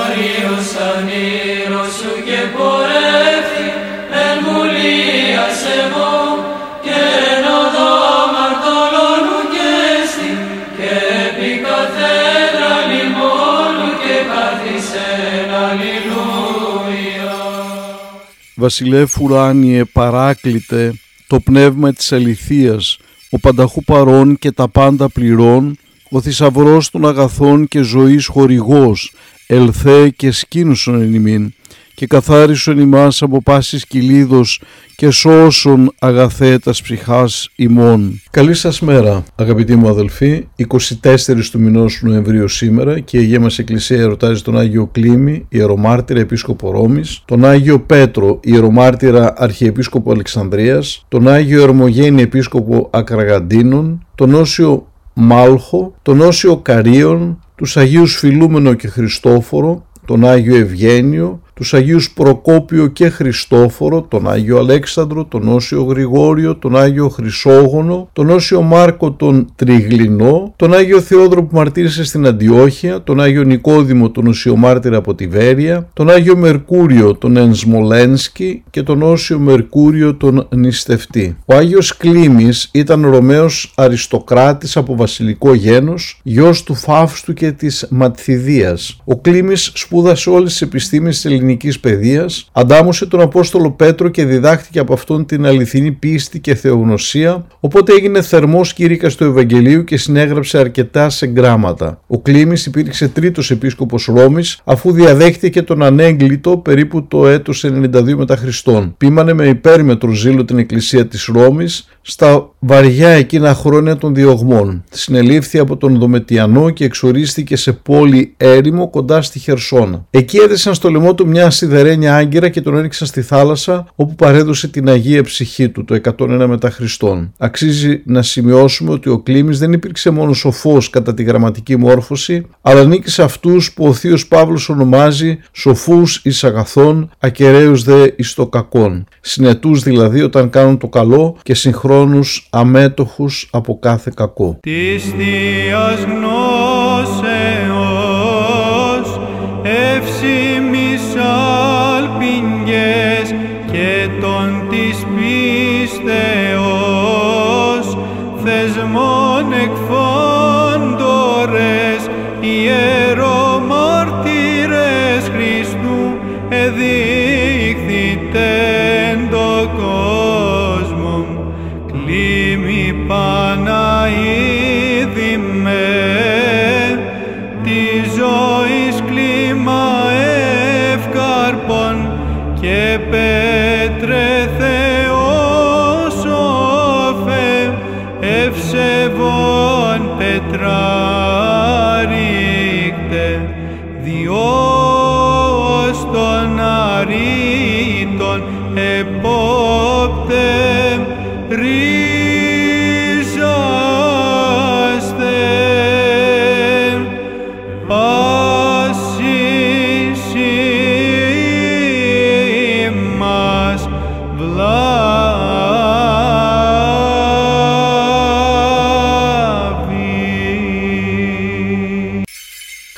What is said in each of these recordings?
Καρίος ανήρος σου και πορεύθη εν βουλίας εγώ και εν οδό μαρτωλώνου και στη και επί καθένα λιμόνου και καθισεν αλληλούια. Βασιλεύ ουράνιε παράκλητε το πνεύμα της αληθείας, ο πανταχού παρών και τα πάντα πληρών, ο θησαυρός των αγαθών και ζωής χορηγός, ελθέ και σκήνουσον εν ημίν, και καθάρισον ημάς από πάσης κυλίδος και σώσον αγαθέτας ψυχάς ημών. Καλή σας μέρα αγαπητοί μου αδελφοί, 24 του μηνός Νοεμβρίου σήμερα και η Αγία μας Εκκλησία ερωτάζει τον Άγιο Κλήμη, Ιερομάρτυρα Επίσκοπο Ρώμης, τον Άγιο Πέτρο, Ιερομάρτυρα Αρχιεπίσκοπο Αλεξανδρίας, τον Άγιο Ερμογένη Επίσκοπο Ακραγαντίνων, τον Όσιο Μάλχο, τον Όσιο Καρίων, τους Αγίους Φιλούμενο και Χριστόφορο, τον Άγιο Ευγένιο, τους Αγίους Προκόπιο και Χριστόφορο, τον Άγιο Αλέξανδρο, τον Όσιο Γρηγόριο, τον Άγιο Χρυσόγονο, τον Όσιο Μάρκο τον Τριγλινό, τον Άγιο Θεόδρο που μαρτύρησε στην Αντιόχεια, τον Άγιο Νικόδημο τον Όσιο Μάρτυρα από τη Βέρεια, τον Άγιο Μερκούριο τον Ενσμολένσκι και τον Όσιο Μερκούριο τον Νηστευτή. Ο Άγιος Κλήμης ήταν Ρωμαίος αριστοκράτης από βασιλικό γένος, γιος του Φαύστου και της Ματθιδίας. Ο Κλήμης σπούδασε όλες τις επιστήμες της ελληνικής παιδείας, αντάμωσε τον Απόστολο Πέτρο και διδάχτηκε από αυτόν την αληθινή πίστη και θεογνωσία, οπότε έγινε θερμός κήρυκας του Ευαγγελίου και συνέγραψε αρκετά σε γράμματα. Ο Κλήμης υπήρξε τρίτος επίσκοπος Ρώμης, αφού διαδέχτηκε τον Ανέγκλητο περίπου το έτος 92 μετά Χριστόν. Πήμανε με υπέρμετρο ζήλο την εκκλησία της Ρώμης στα βαριά εκείνα χρόνια των διωγμών. Συνελήφθη από τον Δομετιανό και εξορίστηκε σε πόλη έρημο κοντά στη Χερσόνα. Εκεί έδεσαν στο λαιμό του μια σιδερένια άγκυρα και τον έριξαν στη θάλασσα όπου παρέδωσε την Αγία ψυχή του το 101 μετά Χριστόν. Αξίζει να σημειώσουμε ότι ο Κλήμης δεν υπήρξε μόνος σοφός κατά τη γραμματική μόρφωση αλλά ανήκει σε αυτούς που ο Θείος Παύλος ονομάζει σοφούς εις αγαθών, ακεραίους δε εις το κακόν. Συνετούς δηλαδή όταν κάνουν το καλό και συγχρόνους αμέτωχους από κάθε κακό. Της Θείας γνώσεως εύσημης αλπινιές και των της πίστεως θεσμών εκφόντορες κλίμη Παναίδη με τη ζωής κλίμα ευκαρπών και πέτρε Θεός όφε ευσεβών πετράρικτε διός των αρήτων επόπτε ρίζαστε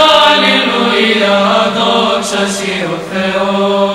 αλληλούια, δόξα σοι ο Θεός.